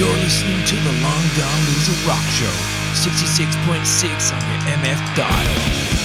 You're listening to the Long Gone Loser Rock Show, 66.6 on your MF dial.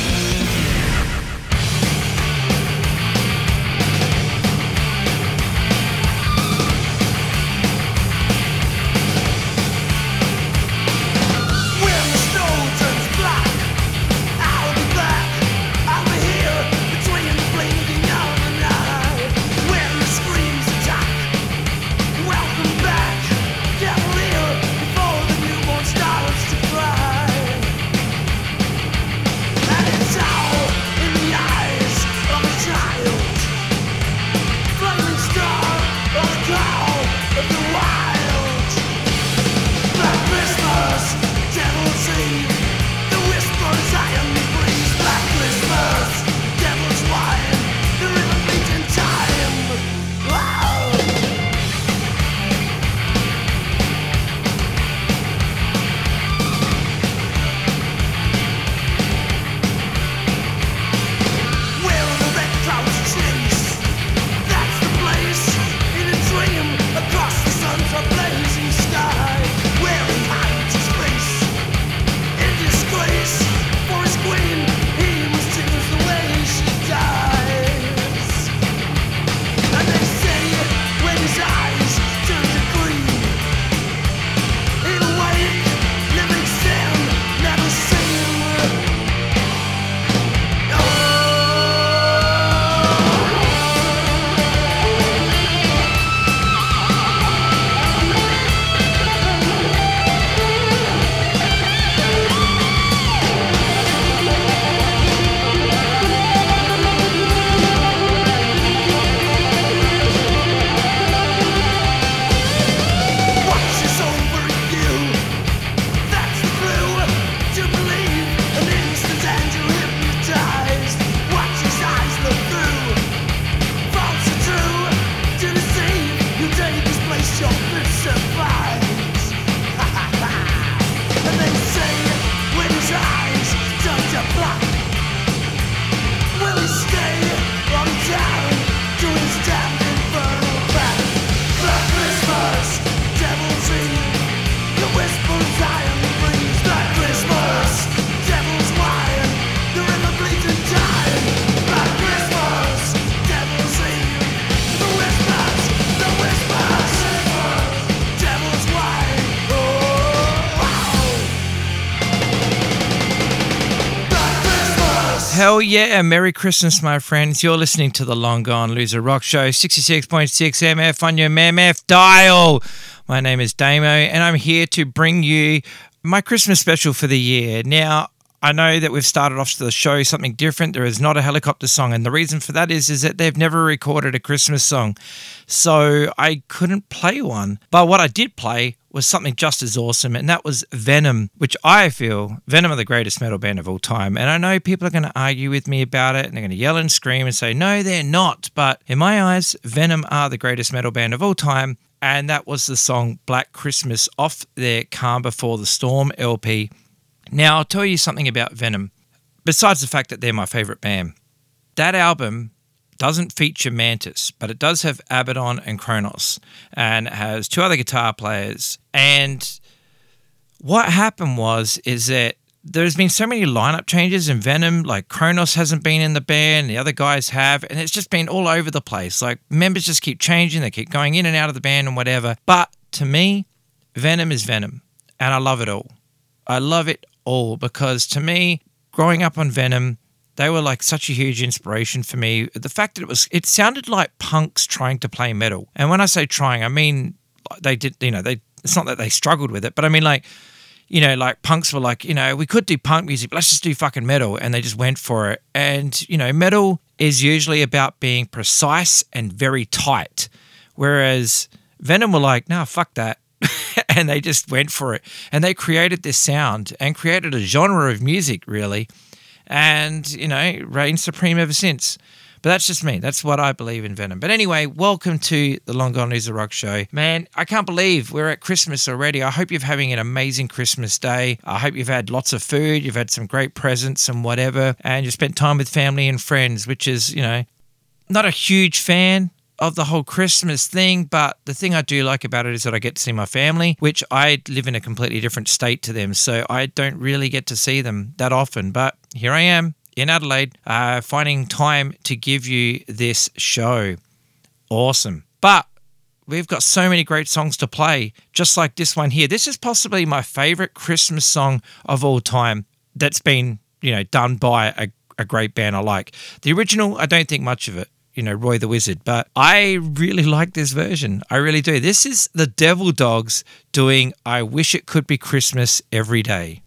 Yeah, Merry Christmas, my friends. You're listening to the Long Gone Loser Rock Show, 66.6 MF on your MF dial. My name is Damo, and I'm here to bring you my Christmas special for the year. Now, I know that we've started off the show something different. There is not a Hellacopters song, and the reason for that is is that they've never recorded a Christmas song, so I couldn't play one. But what I did play was something just as awesome, and that was Venom, which I feel Venom are the greatest metal band of all time. And I know people are going to argue with me about it, and they're going to yell and scream and say, no, they're not. But in my eyes, Venom are the greatest metal band of all time. And that was the song Black Christmas off their Calm Before the Storm LP. Now, I'll tell you something about Venom, besides the fact that they're my favorite band. That album doesn't feature Mantas, but it does have Abaddon and Cronos, and it has two other guitar players. And what happened was is that there's been so many lineup changes in Venom. Like Cronos hasn't been in the band, the other guys have, and it's just been all over the place. Like members just keep changing, they keep going in and out of the band and whatever. But to me, Venom is Venom, and I love it all. I love it all because to me, growing up on Venom, they were like such a huge inspiration for me. The fact that it was, it sounded like punks trying to play metal. And when I say trying, I mean they did, you know, they. It's not that they struggled with it, but I mean like, you know, like punks were like, you know, we could do punk music, but let's just do fucking metal, and they just went for it. And you know, metal is usually about being precise and very tight, whereas Venom were like, nah, fuck that. and they just went for it. And they created this sound and created a genre of music, really. And, you know, reigned supreme ever since. But that's just me. That's what I believe in Venom. But anyway, welcome to the Long Gone Is Loser Rock Show. Man, I can't believe we're at Christmas already. I hope you're having an amazing Christmas day. I hope you've had lots of food, you've had some great presents and whatever, and you spent time with family and friends, which is, you know, not a huge fan of the whole Christmas thing, but the thing I do like about it is that I get to see my family, which I live in a completely different state to them. So I don't really get to see them that often. But here I am in Adelaide, uh, finding time to give you this show. Awesome. But we've got so many great songs to play, just like this one here. This is possibly my favorite Christmas song of all time that's been, you know, done by a, a great band I like. The original, I don't think much of it, you know, Roy the Wizzard, but I really like this version. I really do. This is the Devil Dogs doing I Wish It Could Be Christmas Every Day.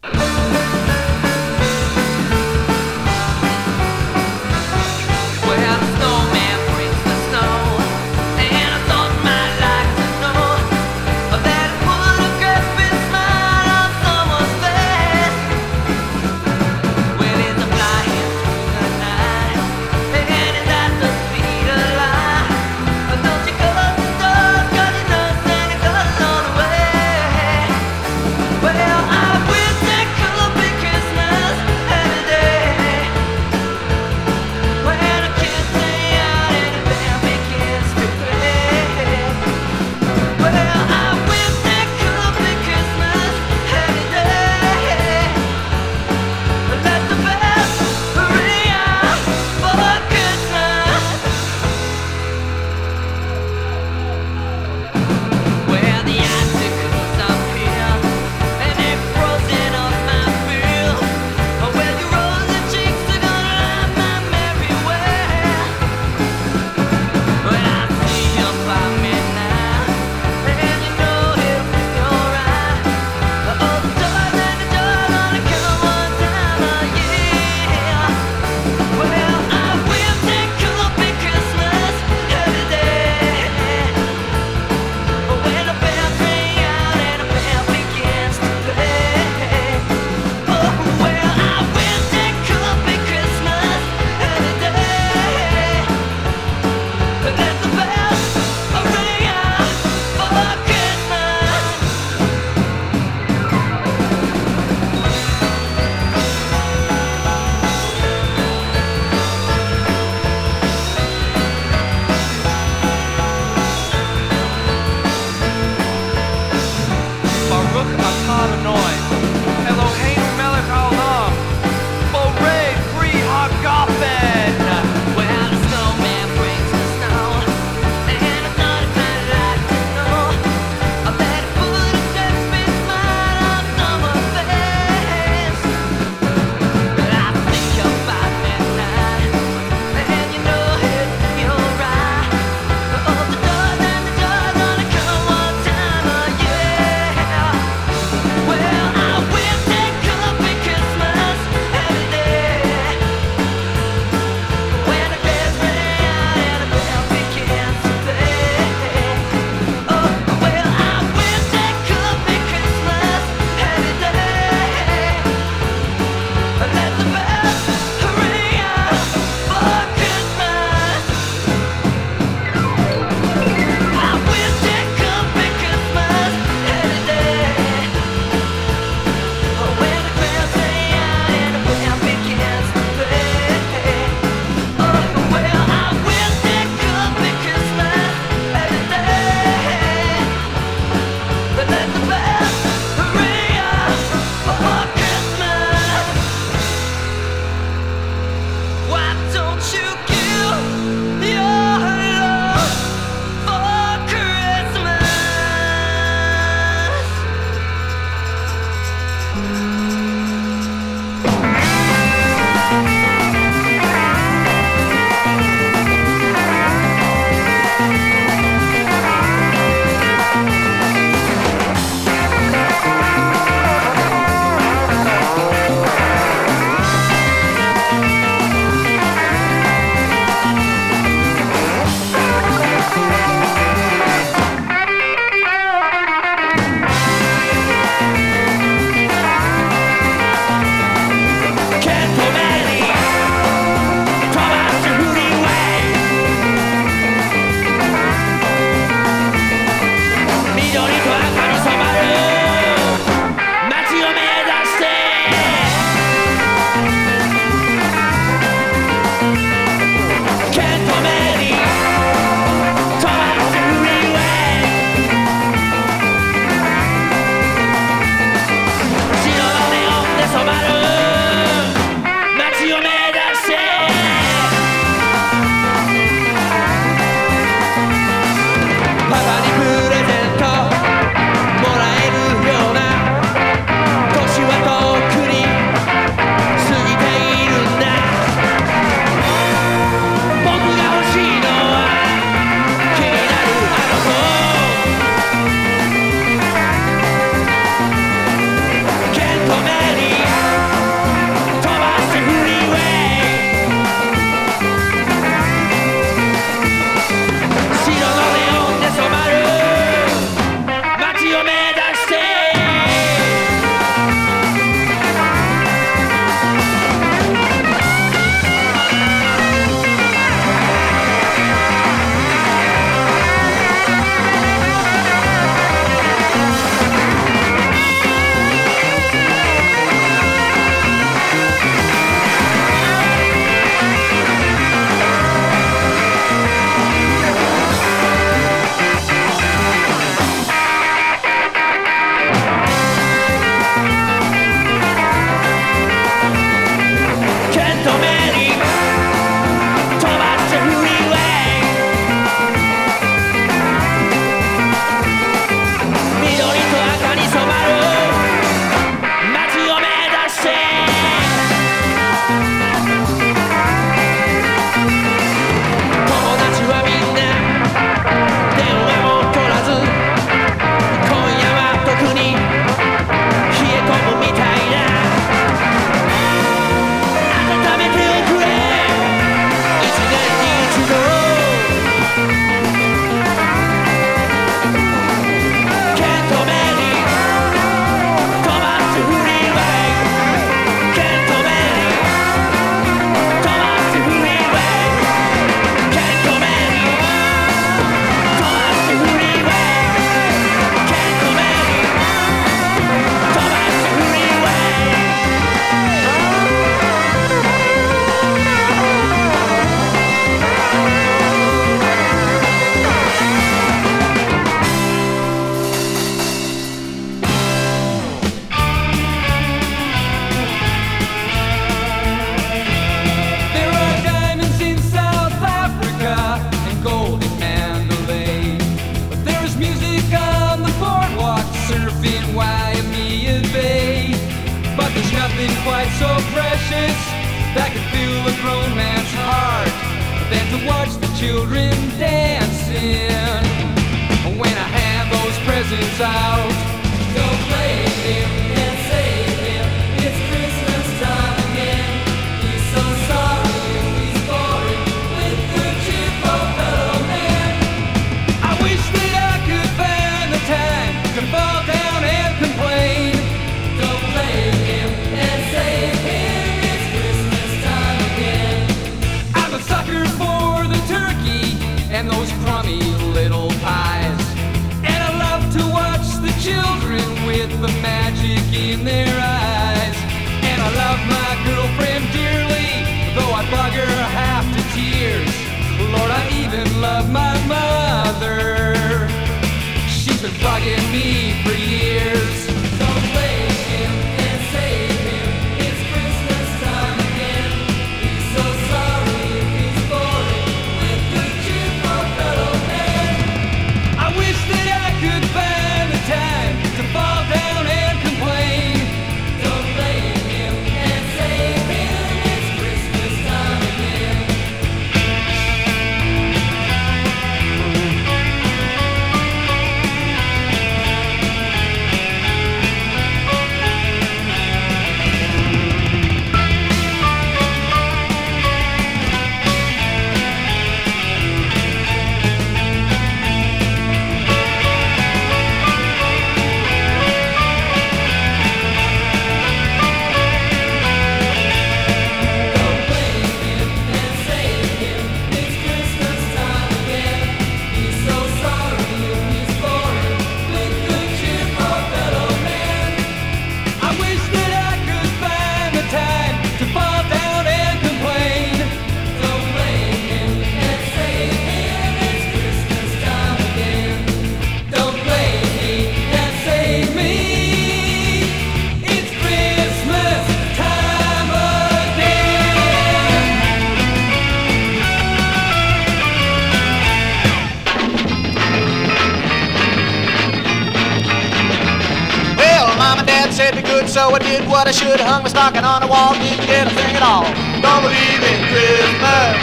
out. Don't blame him. Be good, so I did what I should. Hung my stocking on the wall, didn't get a thing at all. Don't believe in Christmas.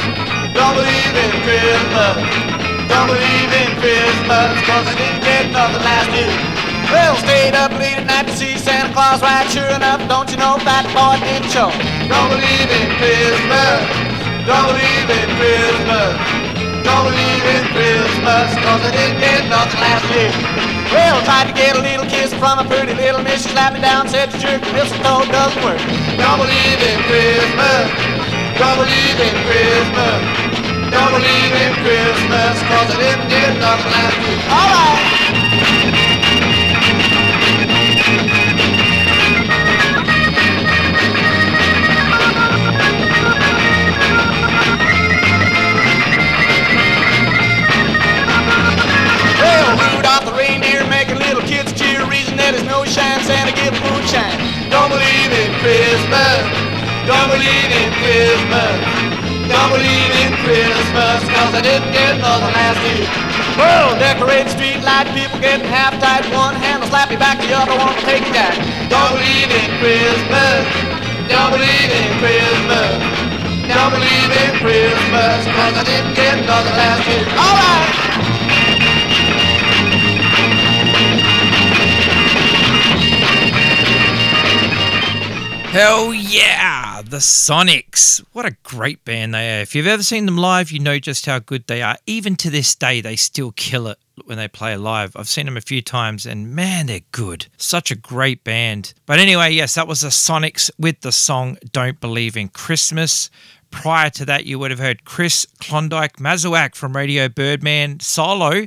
Don't believe in Christmas. Don't believe in Christmas, cause I didn't get nothing last year. Well, stayed up late at night to see Santa Claus ride. Sure enough, don't you know that boy didn't show. Don't believe in Christmas. Don't believe in Christmas. Don't believe in Christmas, cause I didn't get nothing last year. Well, tried to get a little kiss from a pretty little miss. She slapped me down, said the jerk mistletoe doesn't work. Don't believe in Christmas. Don't believe in Christmas. Don't believe in Christmas, cause I didn't get nothing last year. Alright. That shines, Santa give moonshine. Don't believe in Christmas. Don't believe in Christmas. Don't believe in Christmas, cause I didn't get nothing last year. Well, decorate street light, people getting half tight. One hand will slap you back, the other one will take down. Don't believe in Christmas. Don't believe in Christmas. Don't believe in Christmas, cause I didn't get nothing last year. Alright. Hell yeah, the Sonics. What a great band they are. If you've ever seen them live, you know just how good they are. Even to this day, they still kill it when they play live. I've seen them a few times and man, they're good. Such a great band. But anyway, yes, that was the Sonics with the song Don't Believe in Christmas. Prior to that, you would have heard Chris Klondike Masuak from Radio Birdman solo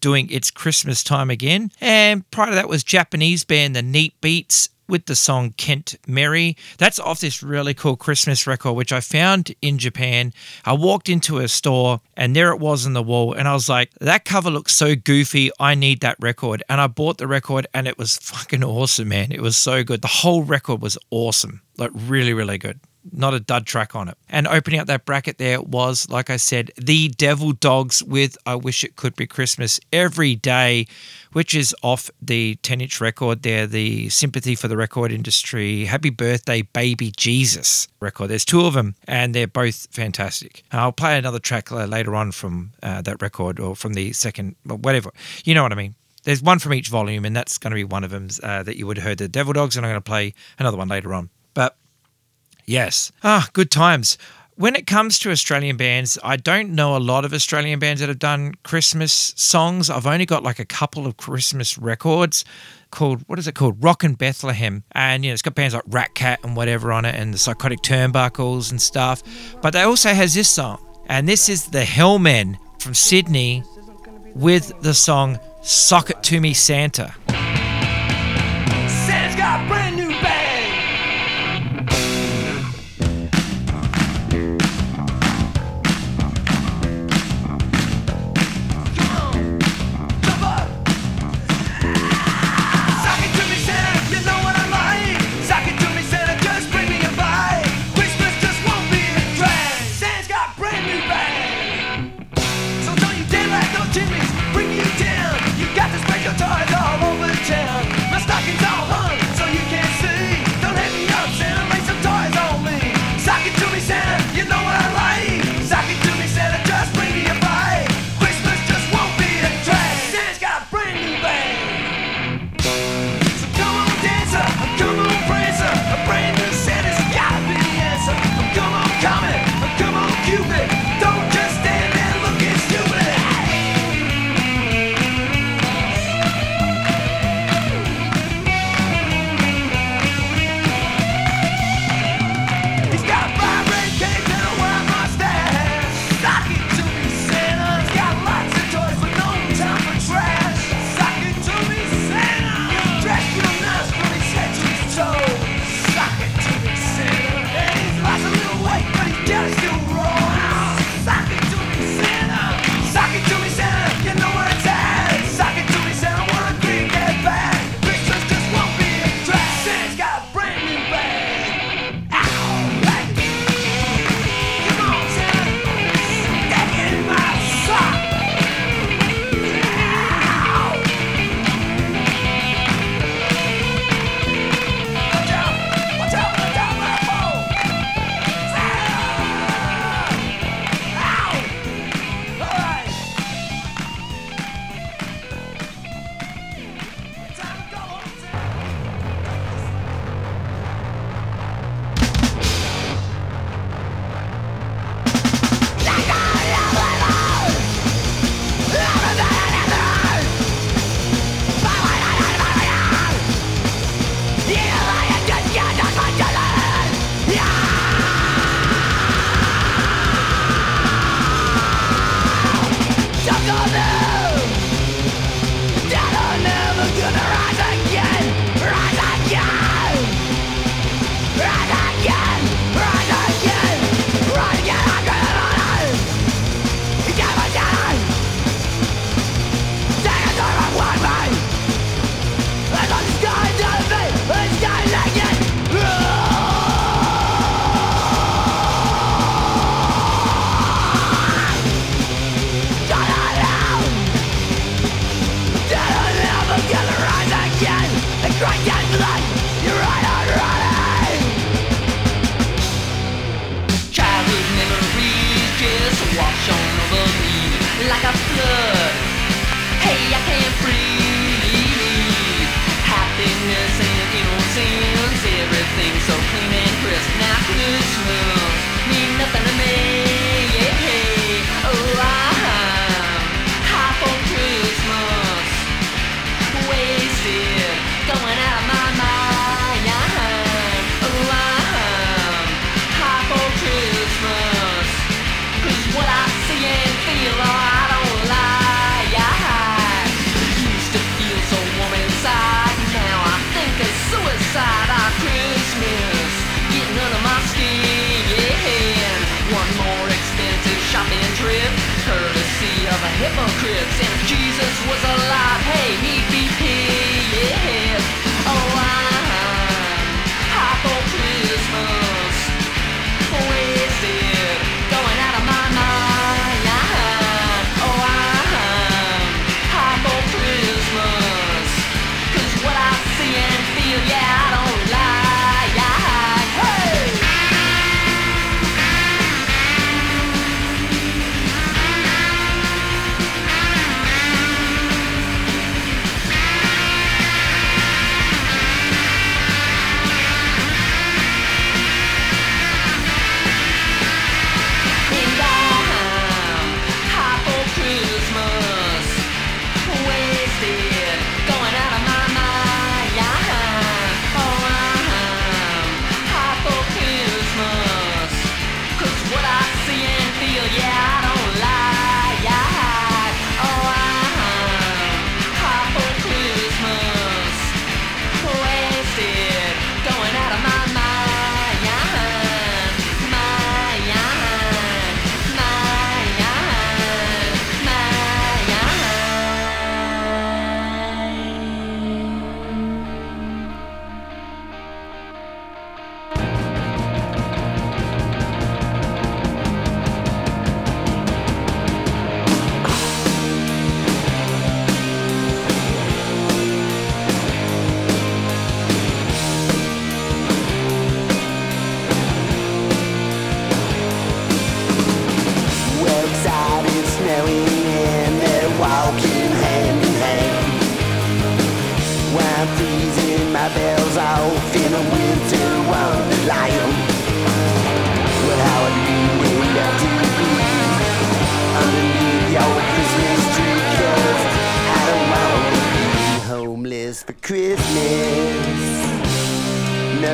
doing It's Christmas Time Again. And prior to that was Japanese band The Neat Beats with the song Kent Merry. That's off this really cool Christmas record, which I found in Japan. I walked into a store and there it was on the wall. And I was like, that cover looks so goofy. I need that record. And I bought the record and it was fucking awesome, man. It was so good. The whole record was awesome. Like, really, really good not a dud track on it. And opening up that bracket there was, like I said, The Devil Dogs with I Wish It Could Be Christmas Every Day, which is off the 10 inch record there, the Sympathy for the Record Industry, Happy Birthday Baby Jesus record. There's two of them, and they're both fantastic. I'll play another track uh, later on from uh, that record or from the second, whatever. You know what I mean. There's one from each volume, and that's going to be one of them uh, that you would have heard, The Devil Dogs, and I'm going to play another one later on. Yes. Ah, good times. When it comes to Australian bands, I don't know a lot of Australian bands that have done Christmas songs. I've only got like a couple of Christmas records called what is it called? Rock and Bethlehem. And you know, it's got bands like Ratcat and whatever on it and the Psychotic Turnbuckles and stuff. But they also has this song. And this is the Hellmen from Sydney with the song Sock It To Me Santa.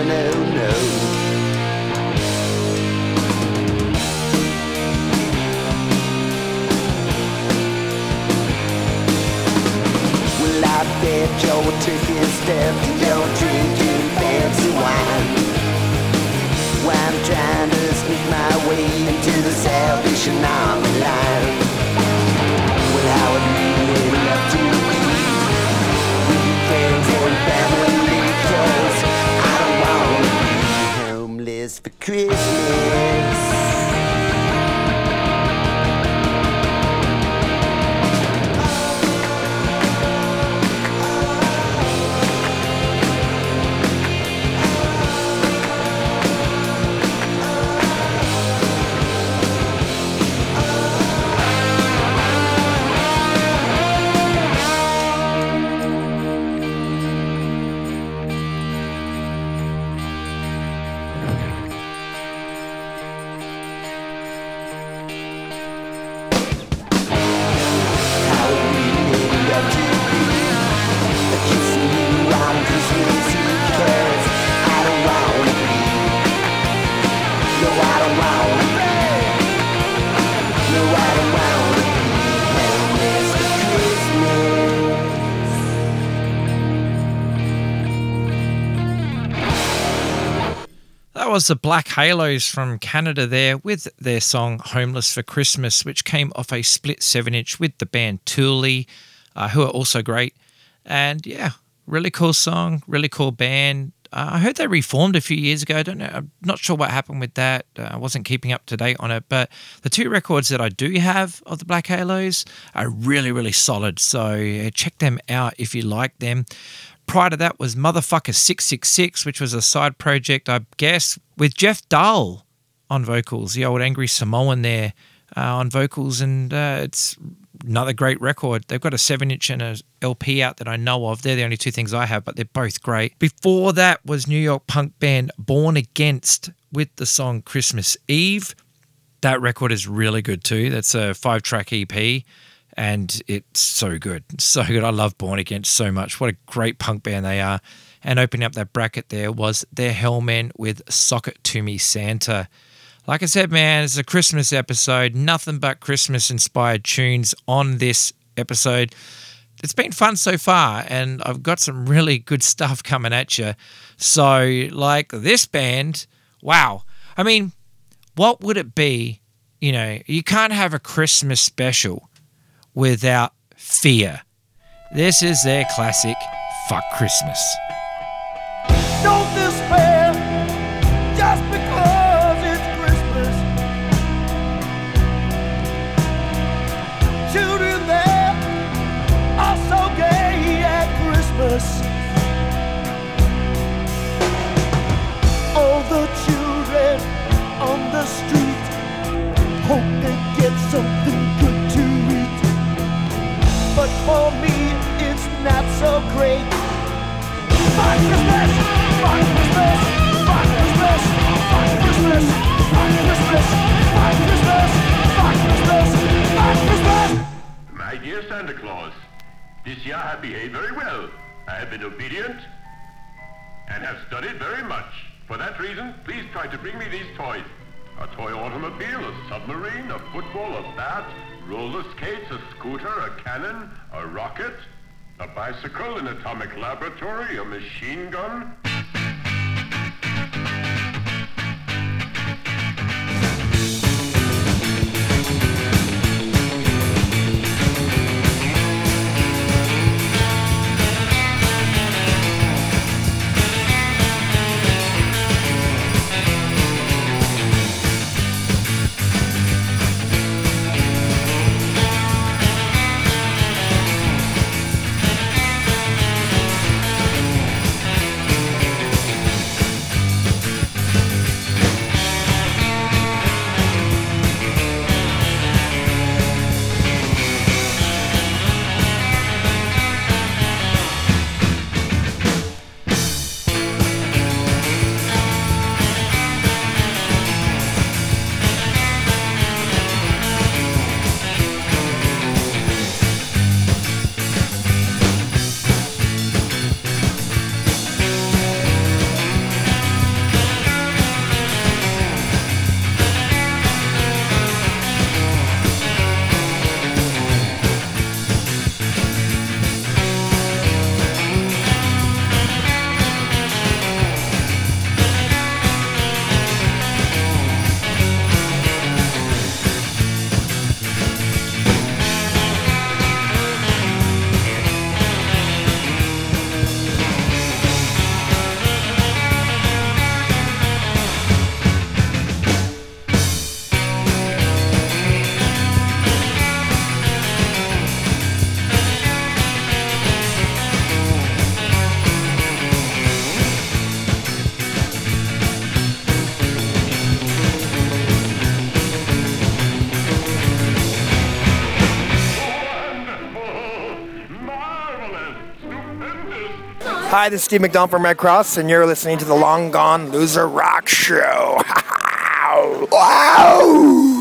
No, no. Well, I bet you're taking drinking fancy wine. I'm trying to sneak my way into the Salvation Army line. Well, would QSK. That was the Black Halos from Canada there with their song Homeless for Christmas, which came off a split 7 inch with the band Thule, uh, who are also great. And yeah, really cool song, really cool band. Uh, I heard they reformed a few years ago. I don't know. I'm not sure what happened with that. Uh, I wasn't keeping up to date on it. But the two records that I do have of the Black Halos are really, really solid. So check them out if you like them. Prior to that was Motherfucker 666, which was a side project, I guess, with Jeff Dahl on vocals, the old Angry Samoan there uh, on vocals. And uh, it's another great record. They've got a 7 inch and a LP out that I know of. They're the only two things I have, but they're both great. Before that was New York punk band Born Against with the song Christmas Eve. That record is really good too. That's a five track EP and it's so good. So good. I love Born Against so much. What a great punk band they are. And opening up that bracket there was their Hellmen with "Sock It To Me Santa. Like I said, man, it's a Christmas episode. Nothing but Christmas inspired tunes on this episode. It's been fun so far, and I've got some really good stuff coming at you. So, like this band, wow. I mean, what would it be? You know, you can't have a Christmas special without fear. This is their classic, Fuck Christmas. For me, it's not so great. Fuck Christmas! Fuck Christmas! Fuck Christmas! Fuck Christmas! Fuck Christmas! Fuck Christmas! Fuck Christmas! Fuck Christmas! My dear Santa Claus, this year I have behaved very well. I have been obedient and have studied very much. For that reason, please try to bring me these toys. A toy automobile, a submarine, a football, a bat, roller skates, a scooter, a cannon, a rocket, a bicycle, an atomic laboratory, a machine gun. Hi, this is Steve McDonald from Redd Kross, and you're listening to the Long Gone Loser Rock Show. wow!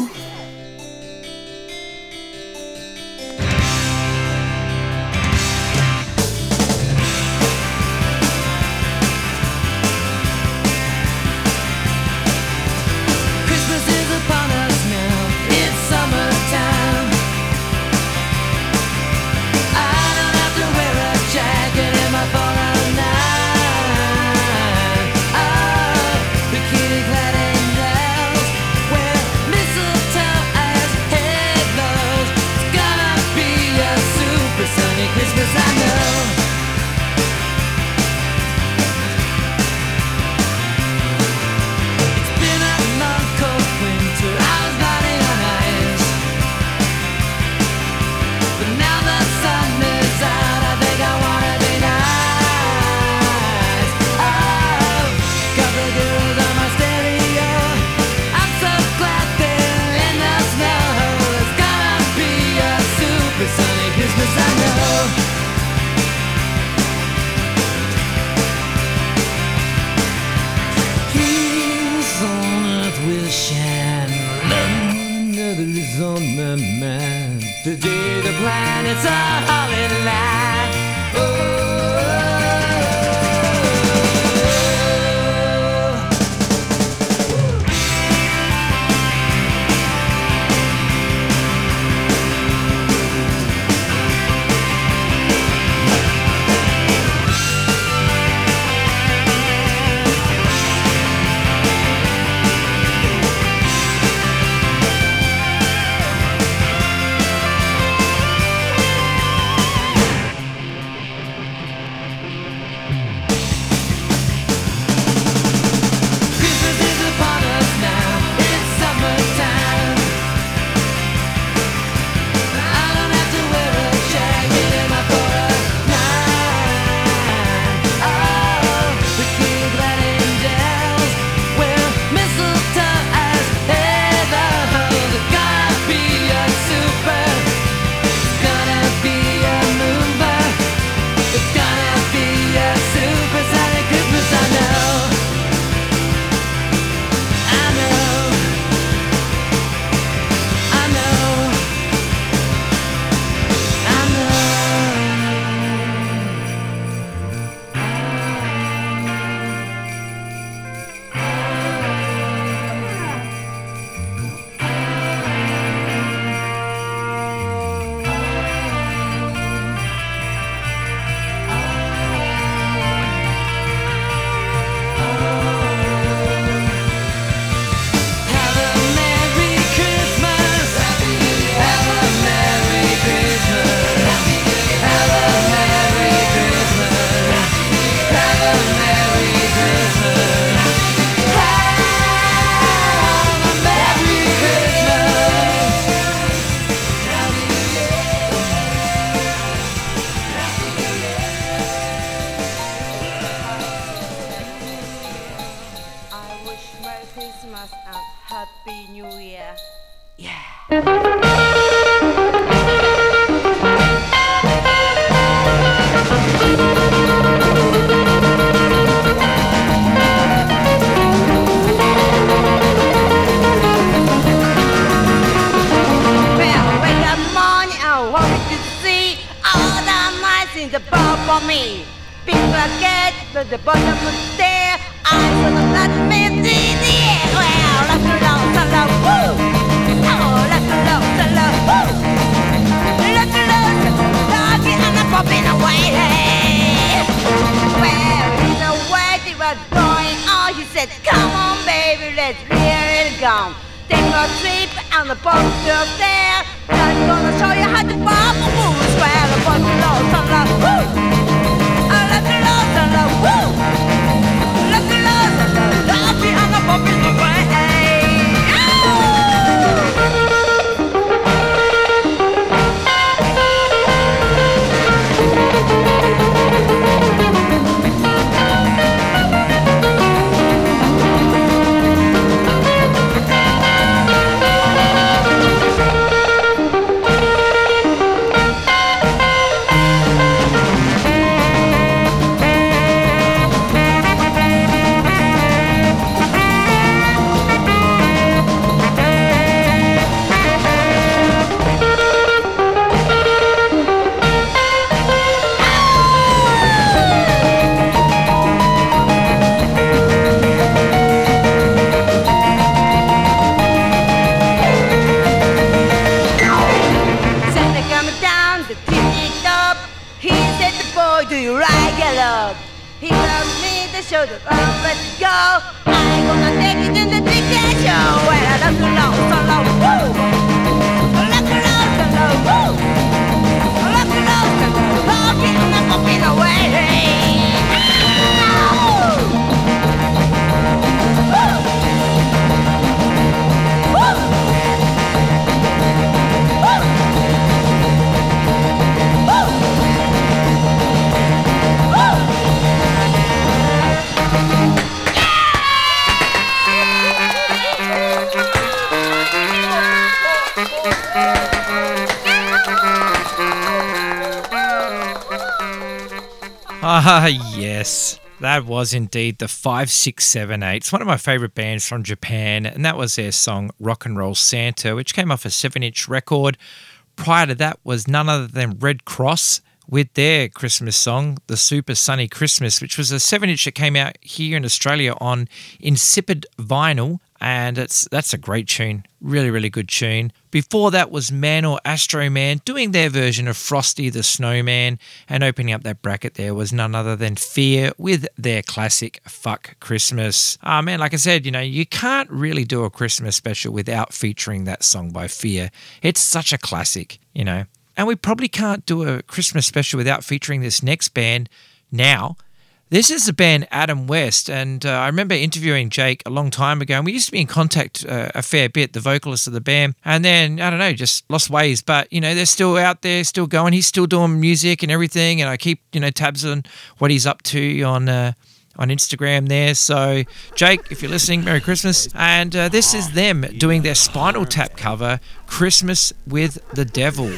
Was indeed the 5678. It's one of my favorite bands from Japan, and that was their song Rock and Roll Santa, which came off a 7 inch record. Prior to that was none other than Redd Kross with their Christmas song, The Super Sunny Christmas, which was a 7 inch that came out here in Australia on Insipid Vinyl. And it's that's a great tune. Really, really good tune. Before that was Man or Astro Man doing their version of Frosty the Snowman. And opening up that bracket there was none other than Fear with their classic Fuck Christmas. Ah, man, like I said, you know, you can't really do a Christmas special without featuring that song by Fear. It's such a classic, you know. And we probably can't do a Christmas special without featuring this next band now. This is the band Adam West, and uh, I remember interviewing Jake a long time ago, and we used to be in contact uh, a fair bit, the vocalist of the band. And then, I don't know, just lost ways. But, you know, they're still out there, still going. He's still doing music and everything, and I keep, you know, tabs on what he's up to on. Uh, on Instagram there. So, Jake, if you're listening, Merry Christmas. And uh, this is them doing their Spinal Tap cover, Christmas with the Devil.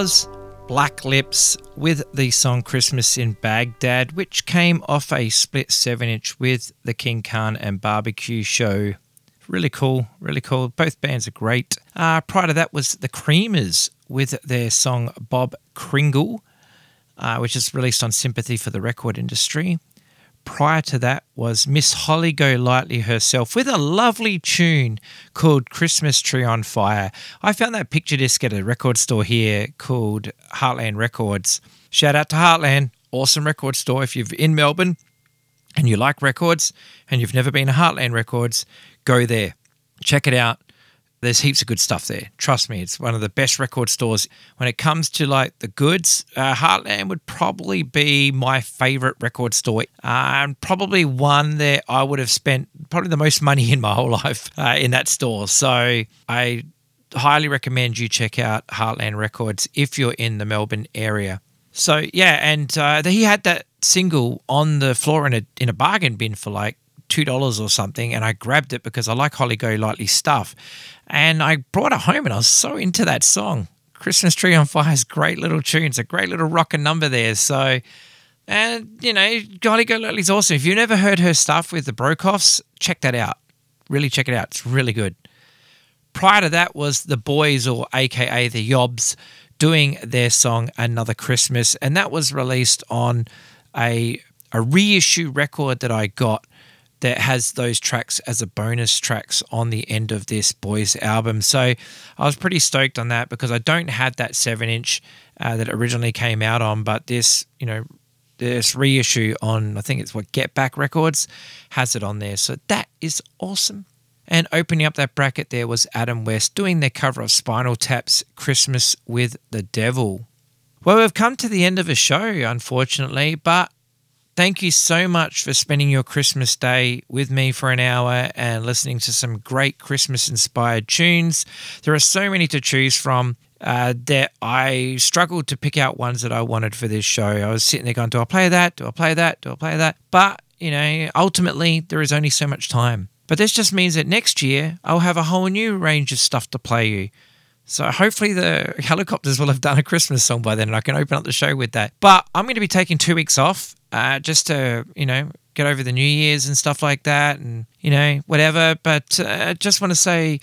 Was Black Lips with the song Christmas in Baghdad, which came off a split 7 inch with the King Khan and Barbecue show. Really cool, really cool. Both bands are great. Uh, prior to that was the Creamers with their song Bob Kringle, uh, which is released on Sympathy for the Record Industry. Prior to that was Miss Holly Golightly herself with a lovely tune called Christmas Tree on Fire. I found that picture disc at a record store here called Heartland Records. Shout out to Heartland, awesome record store. If you're in Melbourne and you like records and you've never been to Heartland Records, go there. Check it out. There's heaps of good stuff there. Trust me, it's one of the best record stores. When it comes to like the goods, uh, Heartland would probably be my favorite record store, uh, and probably one that I would have spent probably the most money in my whole life uh, in that store. So I highly recommend you check out Heartland Records if you're in the Melbourne area. So yeah, and uh, he had that single on the floor in a in a bargain bin for like two dollars or something, and I grabbed it because I like Holly Golightly stuff, and I brought it home, and I was so into that song. Christmas Tree on Fire is great little tune. It's a great little rockin' number there. So, and you know, Holly Golightly's awesome. If you've never heard her stuff with the Brokeoffs, check that out. Really check it out. It's really good. Prior to that was the Boys, or AKA the Yobs, doing their song Another Christmas, and that was released on a a reissue record that I got that has those tracks as a bonus tracks on the end of this boys album. So I was pretty stoked on that because I don't have that seven inch uh, that originally came out on, but this you know this reissue on I think it's what Get Back Records has it on there. So that is awesome. And opening up that bracket there was Adam West doing their cover of Spinal Tap's Christmas with the Devil. Well, we've come to the end of a show, unfortunately, but thank you so much for spending your Christmas day with me for an hour and listening to some great Christmas inspired tunes. There are so many to choose from. Uh, that I struggled to pick out ones that I wanted for this show. I was sitting there going, Do I play that? Do I play that? Do I play that? But, you know, ultimately, there is only so much time. But this just means that next year I'll have a whole new range of stuff to play you. So hopefully the Hellacopters will have done a Christmas song by then and I can open up the show with that. But I'm going to be taking two weeks off uh, just to, you know, get over the New Year's and stuff like that and, you know, whatever. But I uh, just want to say,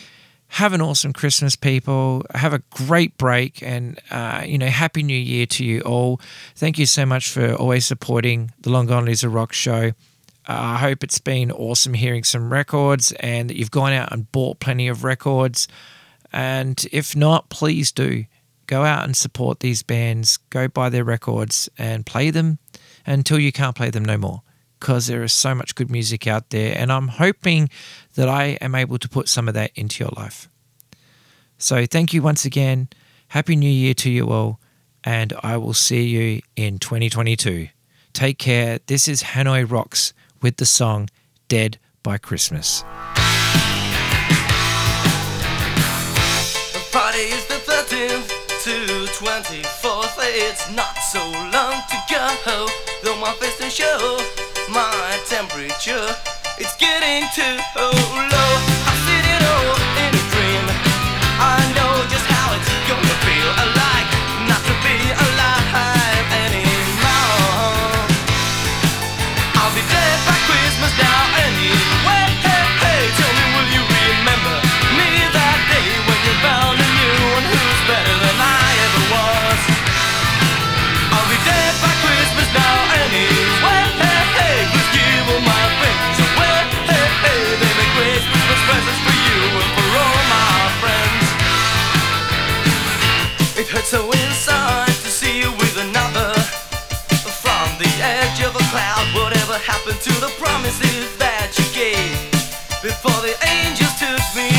have an awesome Christmas, people. Have a great break and, uh, you know, Happy New Year to you all. Thank you so much for always supporting the Long Gone Loser Rock show. Uh, I hope it's been awesome hearing some records and that you've gone out and bought plenty of records. And if not, please do go out and support these bands. Go buy their records and play them until you can't play them no more because there is so much good music out there. And I'm hoping that I am able to put some of that into your life. So thank you once again. Happy New Year to you all. And I will see you in 2022. Take care. This is Hanoi Rocks with the song Dead by Christmas. The party is the 13th to 24th. It's not so long to go. Though my face to show my temperature, it's getting too low. To the promises that you gave before the angels took me